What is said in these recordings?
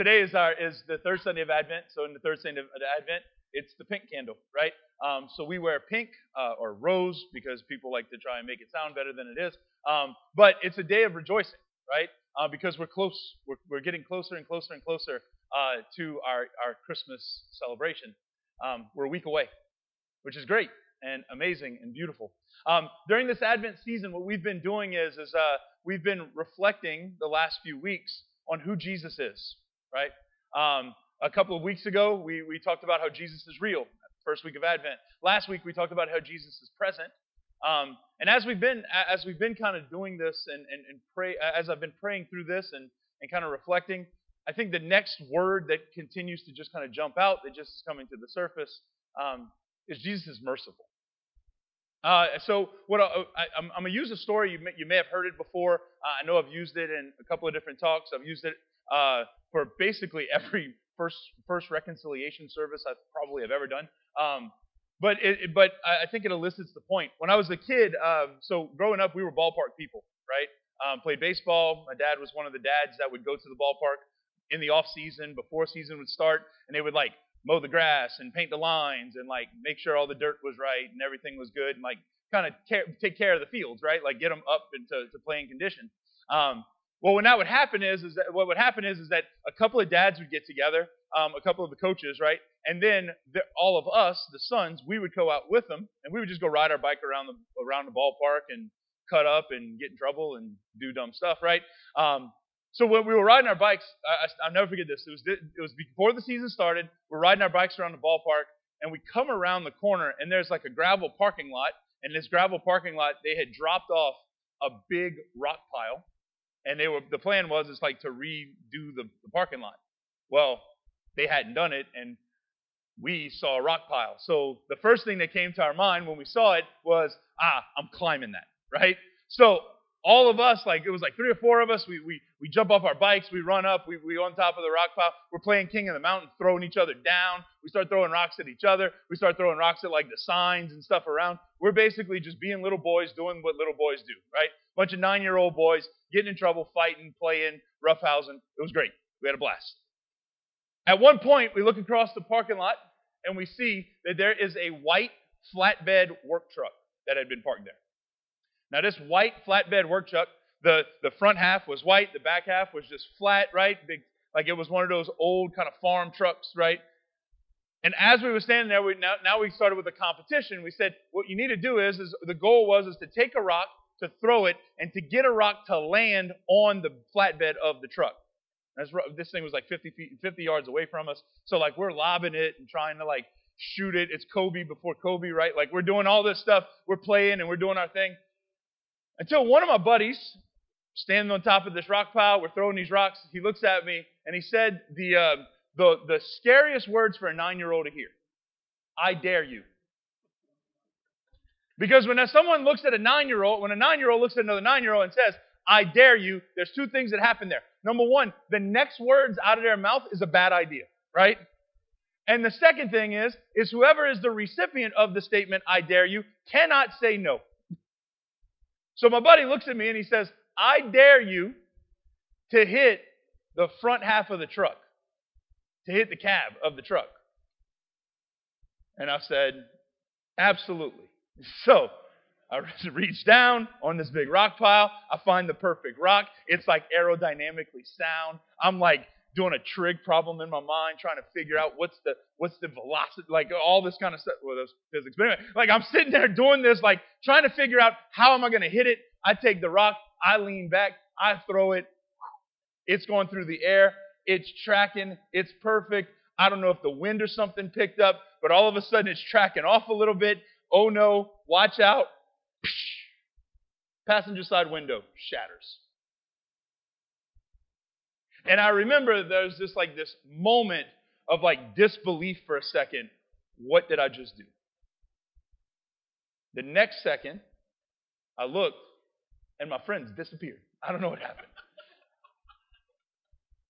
today is our is the third Sunday of Advent. So in the third Sunday of Advent, it's the pink candle, right? Um, so we wear pink uh, or rose because people like to try and make it sound better than it is. Um, but it's a day of rejoicing, right? Uh, because we're close, we're, we're getting closer and closer and closer uh, to our, our Christmas celebration. Um, we're a week away, which is great and amazing and beautiful. Um, during this Advent season, what we've been doing is, is uh, we've been reflecting the last few weeks on who Jesus is, right? Um, a couple of weeks ago, we, we talked about how Jesus is real, first week of Advent. Last week, we talked about how Jesus is present. Um, and as we've been as we've been kind of doing this and, and, and pray as I've been praying through this and, and kind of reflecting, I think the next word that continues to just kind of jump out, that just is coming to the surface, um, is Jesus is merciful. Uh, so what I, am going to use a story. You may, you may have heard it before. Uh, I know I've used it in a couple of different talks. I've used it uh, for basically every first first reconciliation service I probably have ever done. Um, but it, but I think it elicits the point. When I was a kid, um, so growing up, we were ballpark people, right? Um, played baseball. My dad was one of the dads that would go to the ballpark in the off season before season would start, and they would like mow the grass and paint the lines and like make sure all the dirt was right and everything was good and like kind of take care of the fields, right? Like get them up into to playing condition. Um, well, when that would happen is, is that what would happen is, is that a couple of dads would get together, um, a couple of the coaches, right, and then the, all of us, the sons, we would go out with them, and we would just go ride our bike around the around the ballpark and cut up and get in trouble and do dumb stuff, right? Um, so when we were riding our bikes, I, will never forget this. It was it was before the season started. We're riding our bikes around the ballpark, and we come around the corner, and there's like a gravel parking lot. And this gravel parking lot, they had dropped off a big rock pile and they were the plan was it's like to redo the, the parking lot. Well, they hadn't done it, and we saw a rock pile. So the first thing that came to our mind when we saw it was, ah, I'm climbing that, right? So all of us, like it was like three or four of us, we we we jump off our bikes, we run up, we we on top of the rock pile. We're playing King of the Mountain, throwing each other down. We start throwing rocks at each other. We start throwing rocks at like the signs and stuff around. We're basically just being little boys doing what little boys do, right? Bunch of nine-year-old boys getting in trouble, fighting, playing, roughhousing. It was great. We had a blast. At one point, we look across the parking lot and we see that there is a white flatbed work truck that had been parked there. Now, this white flatbed work truck, the, the front half was white, the back half was just flat, right? Big, like it was one of those old kind of farm trucks, right? And as we were standing there, we, now, now we started with a competition. We said, what you need to do is, is the goal was is to take a rock, to throw it, and to get a rock to land on the flatbed of the truck. This thing was like 50 feet, 50 yards away from us. So like we're lobbing it and trying to like shoot it. It's Kobe before Kobe, right? Like we're doing all this stuff. We're playing and we're doing our thing. Until one of my buddies, standing on top of this rock pile, we're throwing these rocks. He looks at me and he said the uh, the the scariest words for a nine year old to hear. I dare you. Because when someone looks at a nine year old, when a nine year old looks at another nine year old and says, I dare you, there's two things that happen there. Number one, the next words out of their mouth is a bad idea, right? And the second thing is, is whoever is the recipient of the statement, I dare you, cannot say no. So my buddy looks at me and he says, I dare you to hit the front half of the truck, to hit the cab of the truck. And I said, absolutely. So I reach down on this big rock pile. I find the perfect rock. It's like aerodynamically sound. I'm like doing a trig problem in my mind, trying to figure out what's the what's the velocity, like all this kind of stuff. Well, that's physics. But anyway, like I'm sitting there doing this, like trying to figure out how am I going to hit it. I take the rock, I lean back, I throw it. It's going through the air. It's tracking. It's perfect. I don't know if the wind or something picked up, but all of a sudden it's tracking off a little bit. Oh no, watch out. Passenger side window shatters. And I remember there's just like this moment of like disbelief for a second. What did I just do? The next second, I looked and my friends disappeared. I don't know what happened.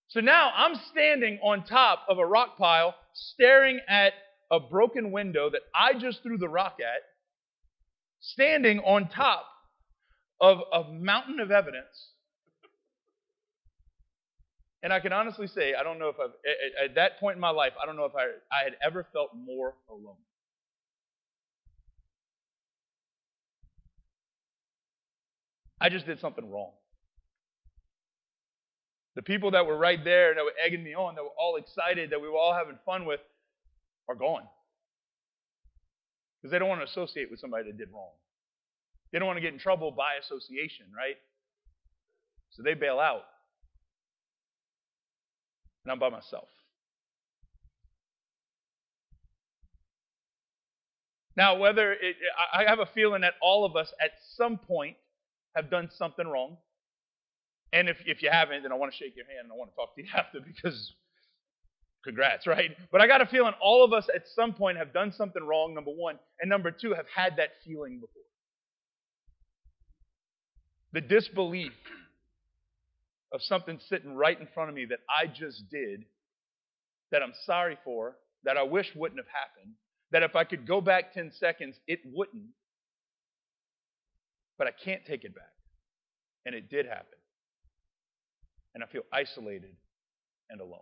So now I'm standing on top of a rock pile, staring at a broken window that I just threw the rock at, standing on top of a mountain of evidence And I can honestly say, I don't know if I've, at, at that point in my life, I don't know if I, I had ever felt more alone. I just did something wrong. The people that were right there, that were egging me on, that were all excited, that we were all having fun with, are gone. Because they don't want to associate with somebody that did wrong. They don't want to get in trouble by association, right? So they bail out. And I'm by myself. Now, whether it, I have a feeling that all of us at some point have done something wrong. And if, if you haven't, then I want to shake your hand and I want to talk to you after because congrats, right? But I got a feeling all of us at some point have done something wrong, number one. And number two, have had that feeling before. The disbelief of something sitting right in front of me that I just did, that I'm sorry for, that I wish wouldn't have happened, that if I could go back 10 seconds, it wouldn't. But I can't take it back. And it did happen. And I feel isolated and alone.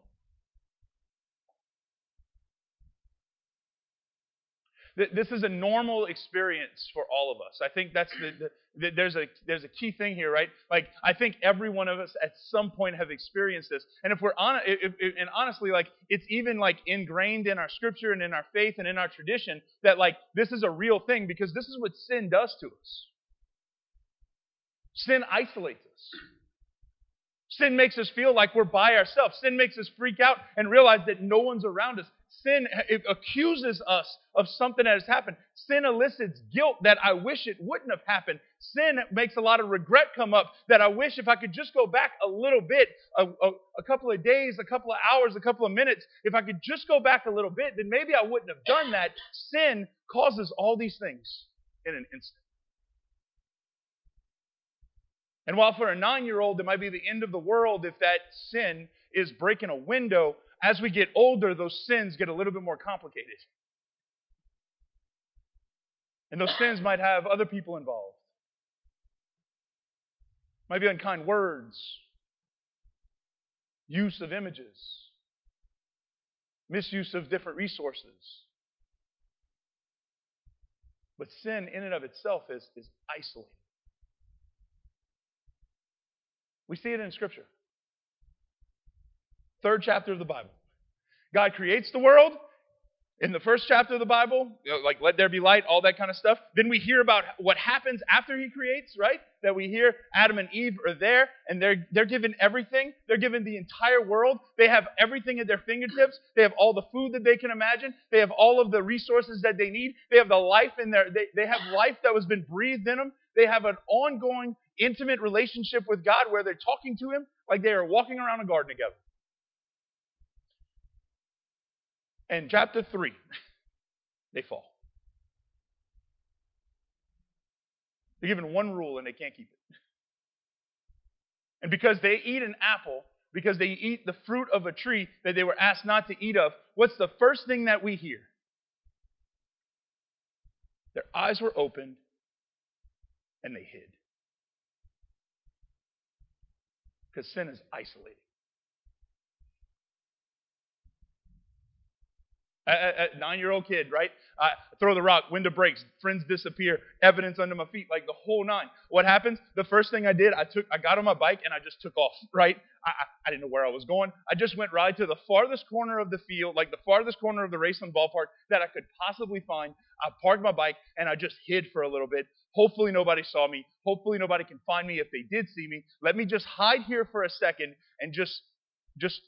This is a normal experience for all of us. I think that's the, the, there's a there's a key thing here, right? Like I think every one of us at some point have experienced this. And if we're on, if, if, and honestly, like it's even like ingrained in our scripture and in our faith and in our tradition that like this is a real thing because this is what sin does to us. Sin isolates us. Sin makes us feel like we're by ourselves. Sin makes us freak out and realize that no one's around us. Sin accuses us of something that has happened. Sin elicits guilt that I wish it wouldn't have happened. Sin makes a lot of regret come up that I wish if I could just go back a little bit, a, a, a couple of days, a couple of hours, a couple of minutes, if I could just go back a little bit, then maybe I wouldn't have done that. Sin causes all these things in an instant. And while for a nine year old it might be the end of the world if that sin is breaking a window, as we get older, those sins get a little bit more complicated. And those sins might have other people involved. Might be unkind words, use of images, misuse of different resources. But sin in and of itself is, is isolating. We see it in Scripture. Third chapter of the Bible. God creates the world in the first chapter of the Bible, like let there be light, all that kind of stuff. Then we hear about what happens after he creates, right? That we hear Adam and Eve are there and they're they're given everything. They're given the entire world. They have everything at their fingertips. They have all the food that they can imagine. They have all of the resources that they need. They have the life in their they, they have life that was been breathed in them. They have an ongoing intimate relationship with God where they're talking to him like they are walking around a garden together. And chapter 3, they fall. They're given one rule and they can't keep it. And because they eat an apple, because they eat the fruit of a tree that they were asked not to eat of, what's the first thing that we hear? Their eyes were opened and they hid. Because sin is isolating. A, nine-year-old kid, right? I throw the rock, window breaks, friends disappear, evidence under my feet, like the whole nine. What happens? The first thing I did, I took, I got on my bike and I just took off, right? I, I, I didn't know where I was going. I just went right to the farthest corner of the field, like the farthest corner of the Raceland ballpark that I could possibly find. I parked my bike and I just hid for a little bit. Hopefully nobody saw me. Hopefully nobody can find me if they did see me. Let me just hide here for a second and just just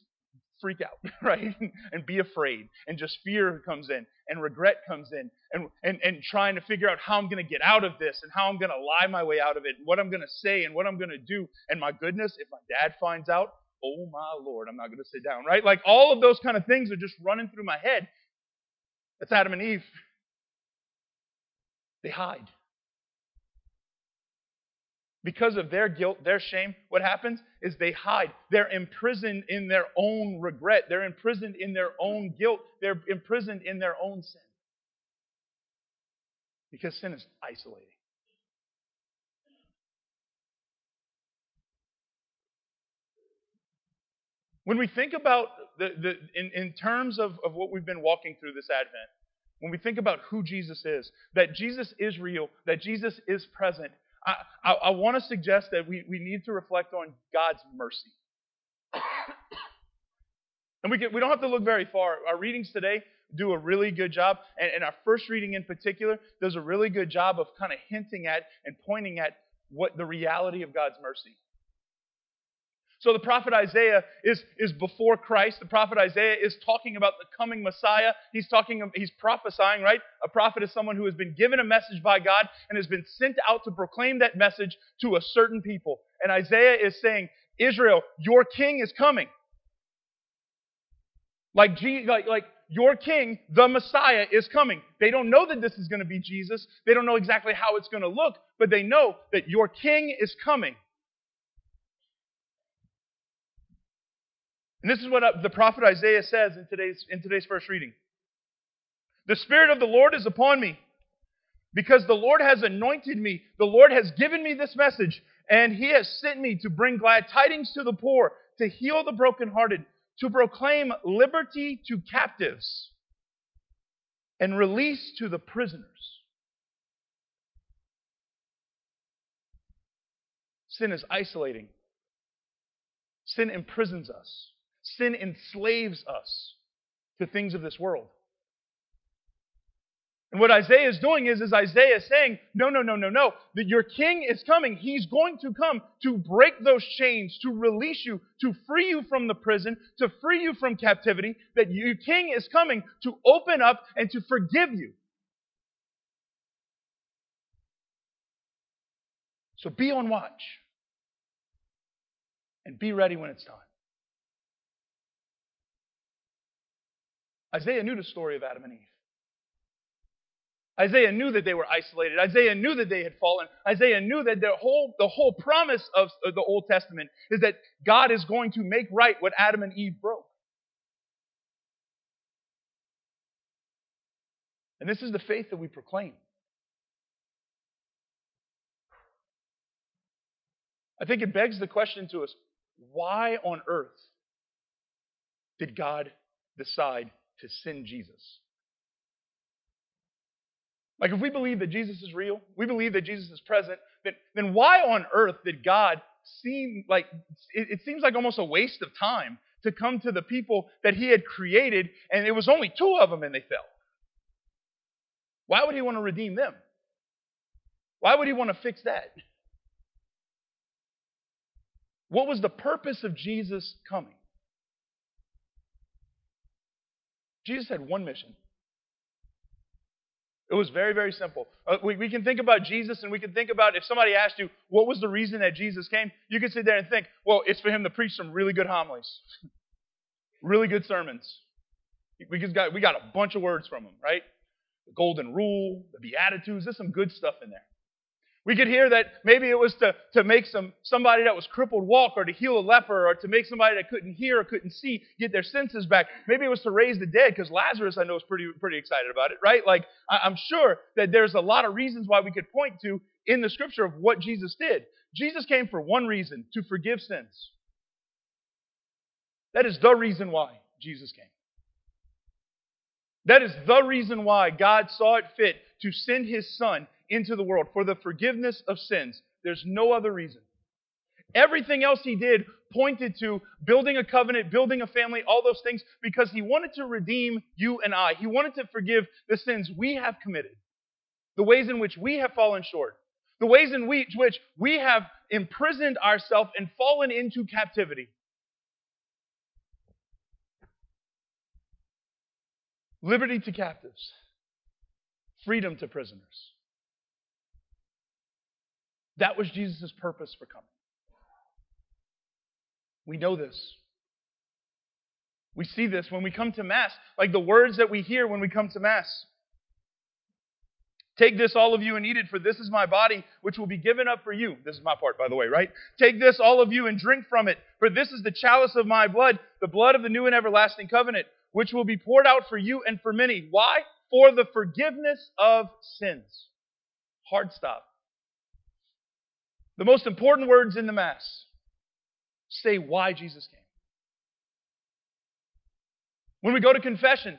freak out, right? and be afraid. And just fear comes in and regret comes in and, and, and trying to figure out how I'm going to get out of this and how I'm going to lie my way out of it and what I'm going to say and what I'm going to do. And my goodness, if my dad finds out, oh my Lord, I'm not going to sit down, right? Like all of those kind of things are just running through my head. That's Adam and Eve. They hide because of their guilt, their shame, what happens is they hide. They're imprisoned in their own regret. They're imprisoned in their own guilt. They're imprisoned in their own sin. Because sin is isolating. When we think about the, the in, in terms of, of what we've been walking through this Advent, when we think about who Jesus is, that Jesus is real, that Jesus is present, I, I, I want to suggest that we, we need to reflect on God's mercy. and we, we don't have to look very far. Our readings today do a really good job, and, and our first reading in particular does a really good job of kind of hinting at and pointing at what the reality of God's mercy. So the prophet Isaiah is, is before Christ. The prophet Isaiah is talking about the coming Messiah. He's talking, he's prophesying, right? A prophet is someone who has been given a message by God and has been sent out to proclaim that message to a certain people. And Isaiah is saying, Israel, your king is coming. Like, like, like your king, the Messiah, is coming. They don't know that this is going to be Jesus. They don't know exactly how it's going to look, but they know that your king is coming. And this is what uh, the prophet Isaiah says in today's, in today's first reading. The Spirit of the Lord is upon me because the Lord has anointed me. The Lord has given me this message, and He has sent me to bring glad tidings to the poor, to heal the brokenhearted, to proclaim liberty to captives, and release to the prisoners. Sin is isolating. Sin imprisons us. Sin enslaves us to things of this world. And what Isaiah is doing is, is Isaiah is saying, no, no, no, no, no, that your king is coming. He's going to come to break those chains, to release you, to free you from the prison, to free you from captivity, that your king is coming to open up and to forgive you. So be on watch and be ready when it's time. Isaiah knew the story of Adam and Eve. Isaiah knew that they were isolated. Isaiah knew that they had fallen. Isaiah knew that the whole, the whole promise of the Old Testament is that God is going to make right what Adam and Eve broke. And this is the faith that we proclaim. I think it begs the question to us why on earth did God decide to send Jesus. Like, if we believe that Jesus is real, we believe that Jesus is present, then, then why on earth did God seem like it, it seems like almost a waste of time to come to the people that He had created, and it was only two of them and they fell? Why would He want to redeem them? Why would He want to fix that? What was the purpose of Jesus coming? Jesus had one mission. It was very, very simple. Uh, we, we can think about Jesus and we can think about if somebody asked you, what was the reason that Jesus came? You can sit there and think, well, it's for him to preach some really good homilies, really good sermons. We, just got, we got a bunch of words from him, right? The golden rule, the Beatitudes, there's some good stuff in there. We could hear that maybe it was to, to make some somebody that was crippled walk or to heal a leper or to make somebody that couldn't hear or couldn't see get their senses back. Maybe it was to raise the dead because Lazarus I know is pretty pretty excited about it, right? Like I'm sure that there's a lot of reasons why we could point to in the scripture of what Jesus did. Jesus came for one reason, to forgive sins. That is the reason why Jesus came. That is the reason why God saw it fit to send his son into the world for the forgiveness of sins. There's no other reason. Everything else he did pointed to building a covenant, building a family, all those things, because he wanted to redeem you and I. He wanted to forgive the sins we have committed, the ways in which we have fallen short, the ways in which we have imprisoned ourselves and fallen into captivity. Liberty to captives, freedom to prisoners. That was Jesus' purpose for coming. We know this. We see this when we come to Mass, like the words that we hear when we come to Mass. Take this, all of you, and eat it, for this is my body, which will be given up for you. This is my part, by the way, right? Take this, all of you, and drink from it, for this is the chalice of my blood, the blood of the new and everlasting covenant, which will be poured out for you and for many. Why? For the forgiveness of sins. Hard stop. The most important words in the Mass say why Jesus came. When we go to confession,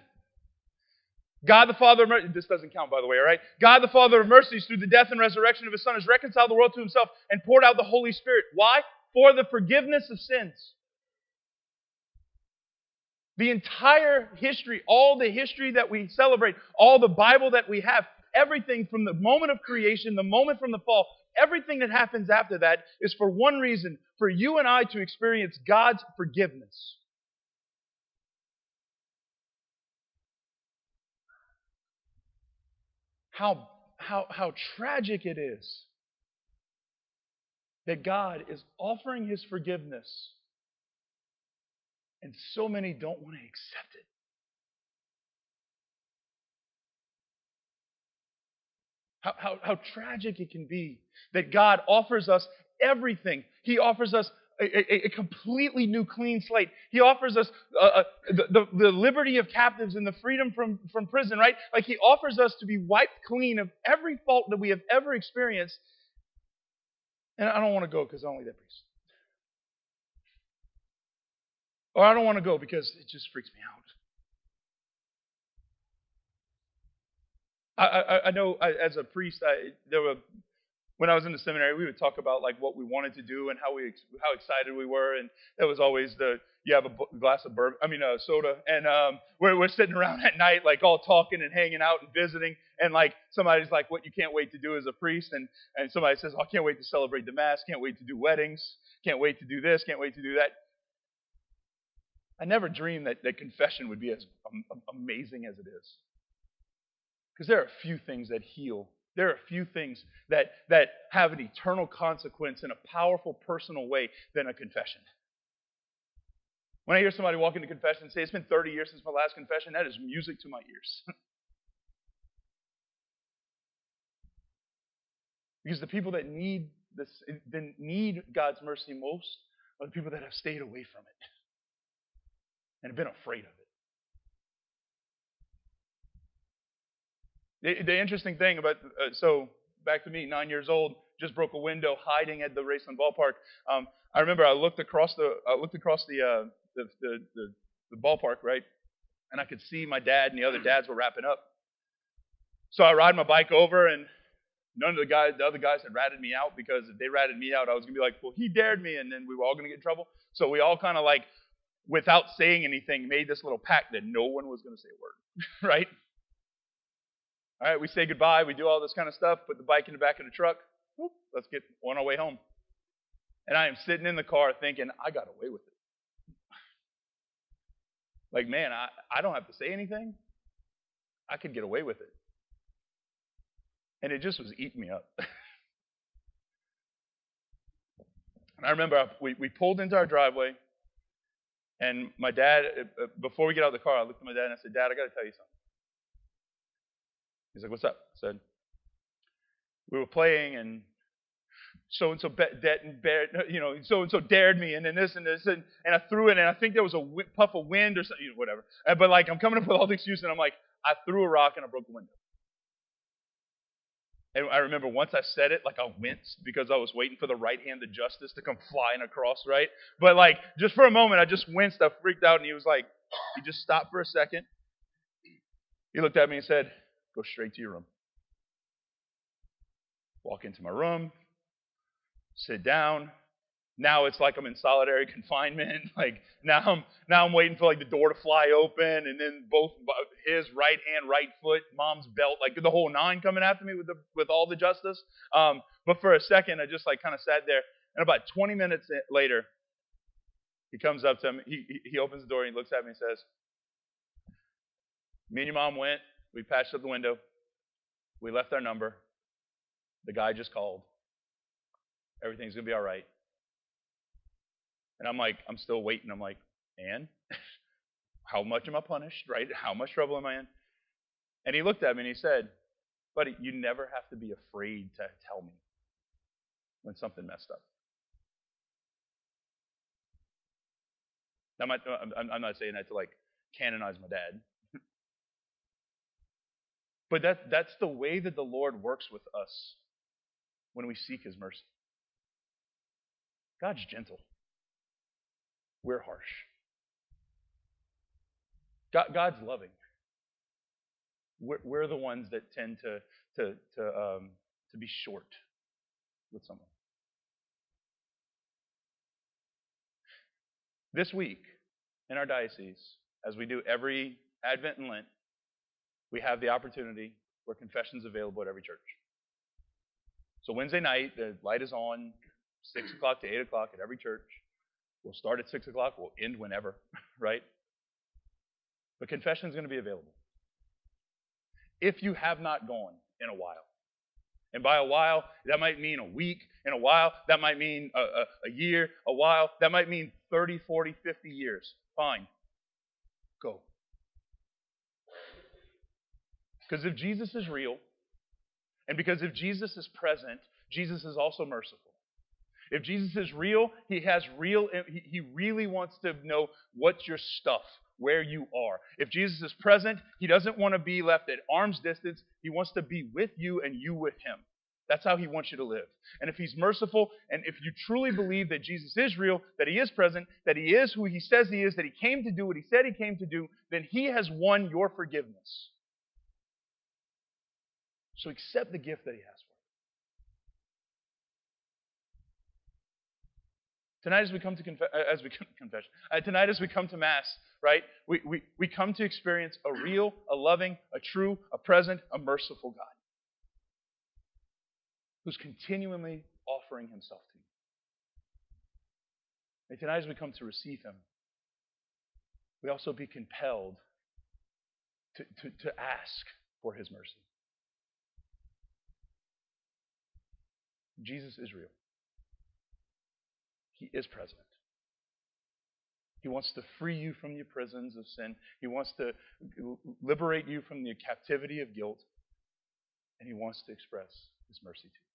God the Father of mercy, this doesn't count by the way, all right? God the Father of mercies, through the death and resurrection of his Son, has reconciled the world to himself and poured out the Holy Spirit. Why? For the forgiveness of sins. The entire history, all the history that we celebrate, all the Bible that we have, everything from the moment of creation, the moment from the fall, everything that happens after that is for one reason for you and I to experience God's forgiveness. How, how, how tragic it is that God is offering his forgiveness, and so many don't want to accept it. How, how, how tragic it can be that God offers us everything. He offers us a, a, a completely new clean slate. He offers us uh, uh, the, the, liberty of captives and the freedom from, from prison, right? Like He offers us to be wiped clean of every fault that we have ever experienced. And I don't want to go because I like that priest. Or I don't want to go because it just freaks me out. I, I, I know I, as a priest, I, there were when I was in the seminary, we would talk about like what we wanted to do and how we how excited we were, and that was always the you have a glass of bourbon, I mean a soda, and um, we're we're sitting around at night like all talking and hanging out and visiting, and like somebody's like, what you can't wait to do as a priest, and and somebody says, oh, I can't wait to celebrate the mass, can't wait to do weddings, can't wait to do this, can't wait to do that. I never dreamed that, that confession would be as amazing as it is. Because there are a few things that heal. There are a few things that, that have an eternal consequence in a powerful personal way than a confession. When I hear somebody walk into confession and say, It's been 30 years since my last confession, that is music to my ears. because the people that need this that need God's mercy most are the people that have stayed away from it and have been afraid of it. The, the interesting thing about, uh, so back to me, nine years old, just broke a window, hiding at the Raceland ballpark. Um, I remember I looked across the, I looked across the, uh, the, the, the, the ballpark, right, and I could see my dad and the other dads were wrapping up. So I ride my bike over, and none of the guys, the other guys, had ratted me out because if they ratted me out, I was gonna be like, well, he dared me, and then we were all gonna get in trouble. So we all kind of like, without saying anything, made this little pact that no one was gonna say a word, right? All right, we say goodbye, we do all this kind of stuff, put the bike in the back of the truck. Whoop, let's get on our way home. And I am sitting in the car thinking, I got away with it. Like, man, I, I don't have to say anything. I could get away with it. And it just was eating me up. and I remember we, we pulled into our driveway, and my dad, uh, before we get out of the car, I looked at my dad and I said, Dad, I got to tell you something. He's like, what's up? I said, we were playing and so and so debt and you know, so and so dared me, and then this and this, and, and I threw it, and I think there was a puff of wind or something, whatever. But like, I'm coming up with all the excuses, and I'm like, I threw a rock and I broke the window. And I remember once I said it, like I winced because I was waiting for the right hand of justice to come flying across, right? But like, just for a moment, I just winced, I freaked out, and he was like, he just stopped for a second. He looked at me and said, Go straight to your room. Walk into my room, sit down. Now it's like I'm in solitary confinement. Like now I'm now I'm waiting for like the door to fly open, and then both his right hand, right foot, mom's belt, like the whole nine coming after me with the with all the justice. Um, but for a second, I just like kind of sat there, and about 20 minutes later, he comes up to me. He he opens the door he looks at me and says, "Me and your mom went we patched up the window. We left our number. The guy just called. Everything's going to be all right. And I'm like, I'm still waiting. I'm like, and? How much am I punished, right? How much trouble am I in? And he looked at me and he said, Buddy, you never have to be afraid to tell me when something messed up. Not, I'm not saying that to like canonize my dad. But that, that's the way that the Lord works with us when we seek His mercy. God's gentle. We're harsh. God, God's loving. We're, we're the ones that tend to to to um, to be short with someone. This week in our diocese, as we do every Advent and Lent, we have the opportunity where confession's available at every church. So Wednesday night, the light is on, six o'clock to eight o'clock at every church. We'll start at six o'clock. We'll end whenever, right? But confession is going to be available. If you have not gone in a while, and by a while, that might mean a week. In a while, that might mean a, a, a year. A while, that might mean 30, 40, 50 years. Fine. Go. Because if Jesus is real, and because if Jesus is present, Jesus is also merciful. If Jesus is real, he has real he really wants to know what's your stuff, where you are. If Jesus is present, he doesn't want to be left at arm's distance. He wants to be with you and you with him. That's how he wants you to live. And if he's merciful, and if you truly believe that Jesus is real, that he is present, that he is who he says he is, that he came to do what he said he came to do, then he has won your forgiveness. So accept the gift that He has for you. Tonight, as we come to conf- uh, as we come to confession, uh, tonight as we come to Mass, right? We, we, we come to experience a real, a loving, a true, a present, a merciful God who's continually offering Himself to you. And tonight, as we come to receive Him, we also be compelled to, to, to ask for His mercy. Jesus is real. He is present. He wants to free you from your prisons of sin. He wants to liberate you from the captivity of guilt. And He wants to express His mercy to you.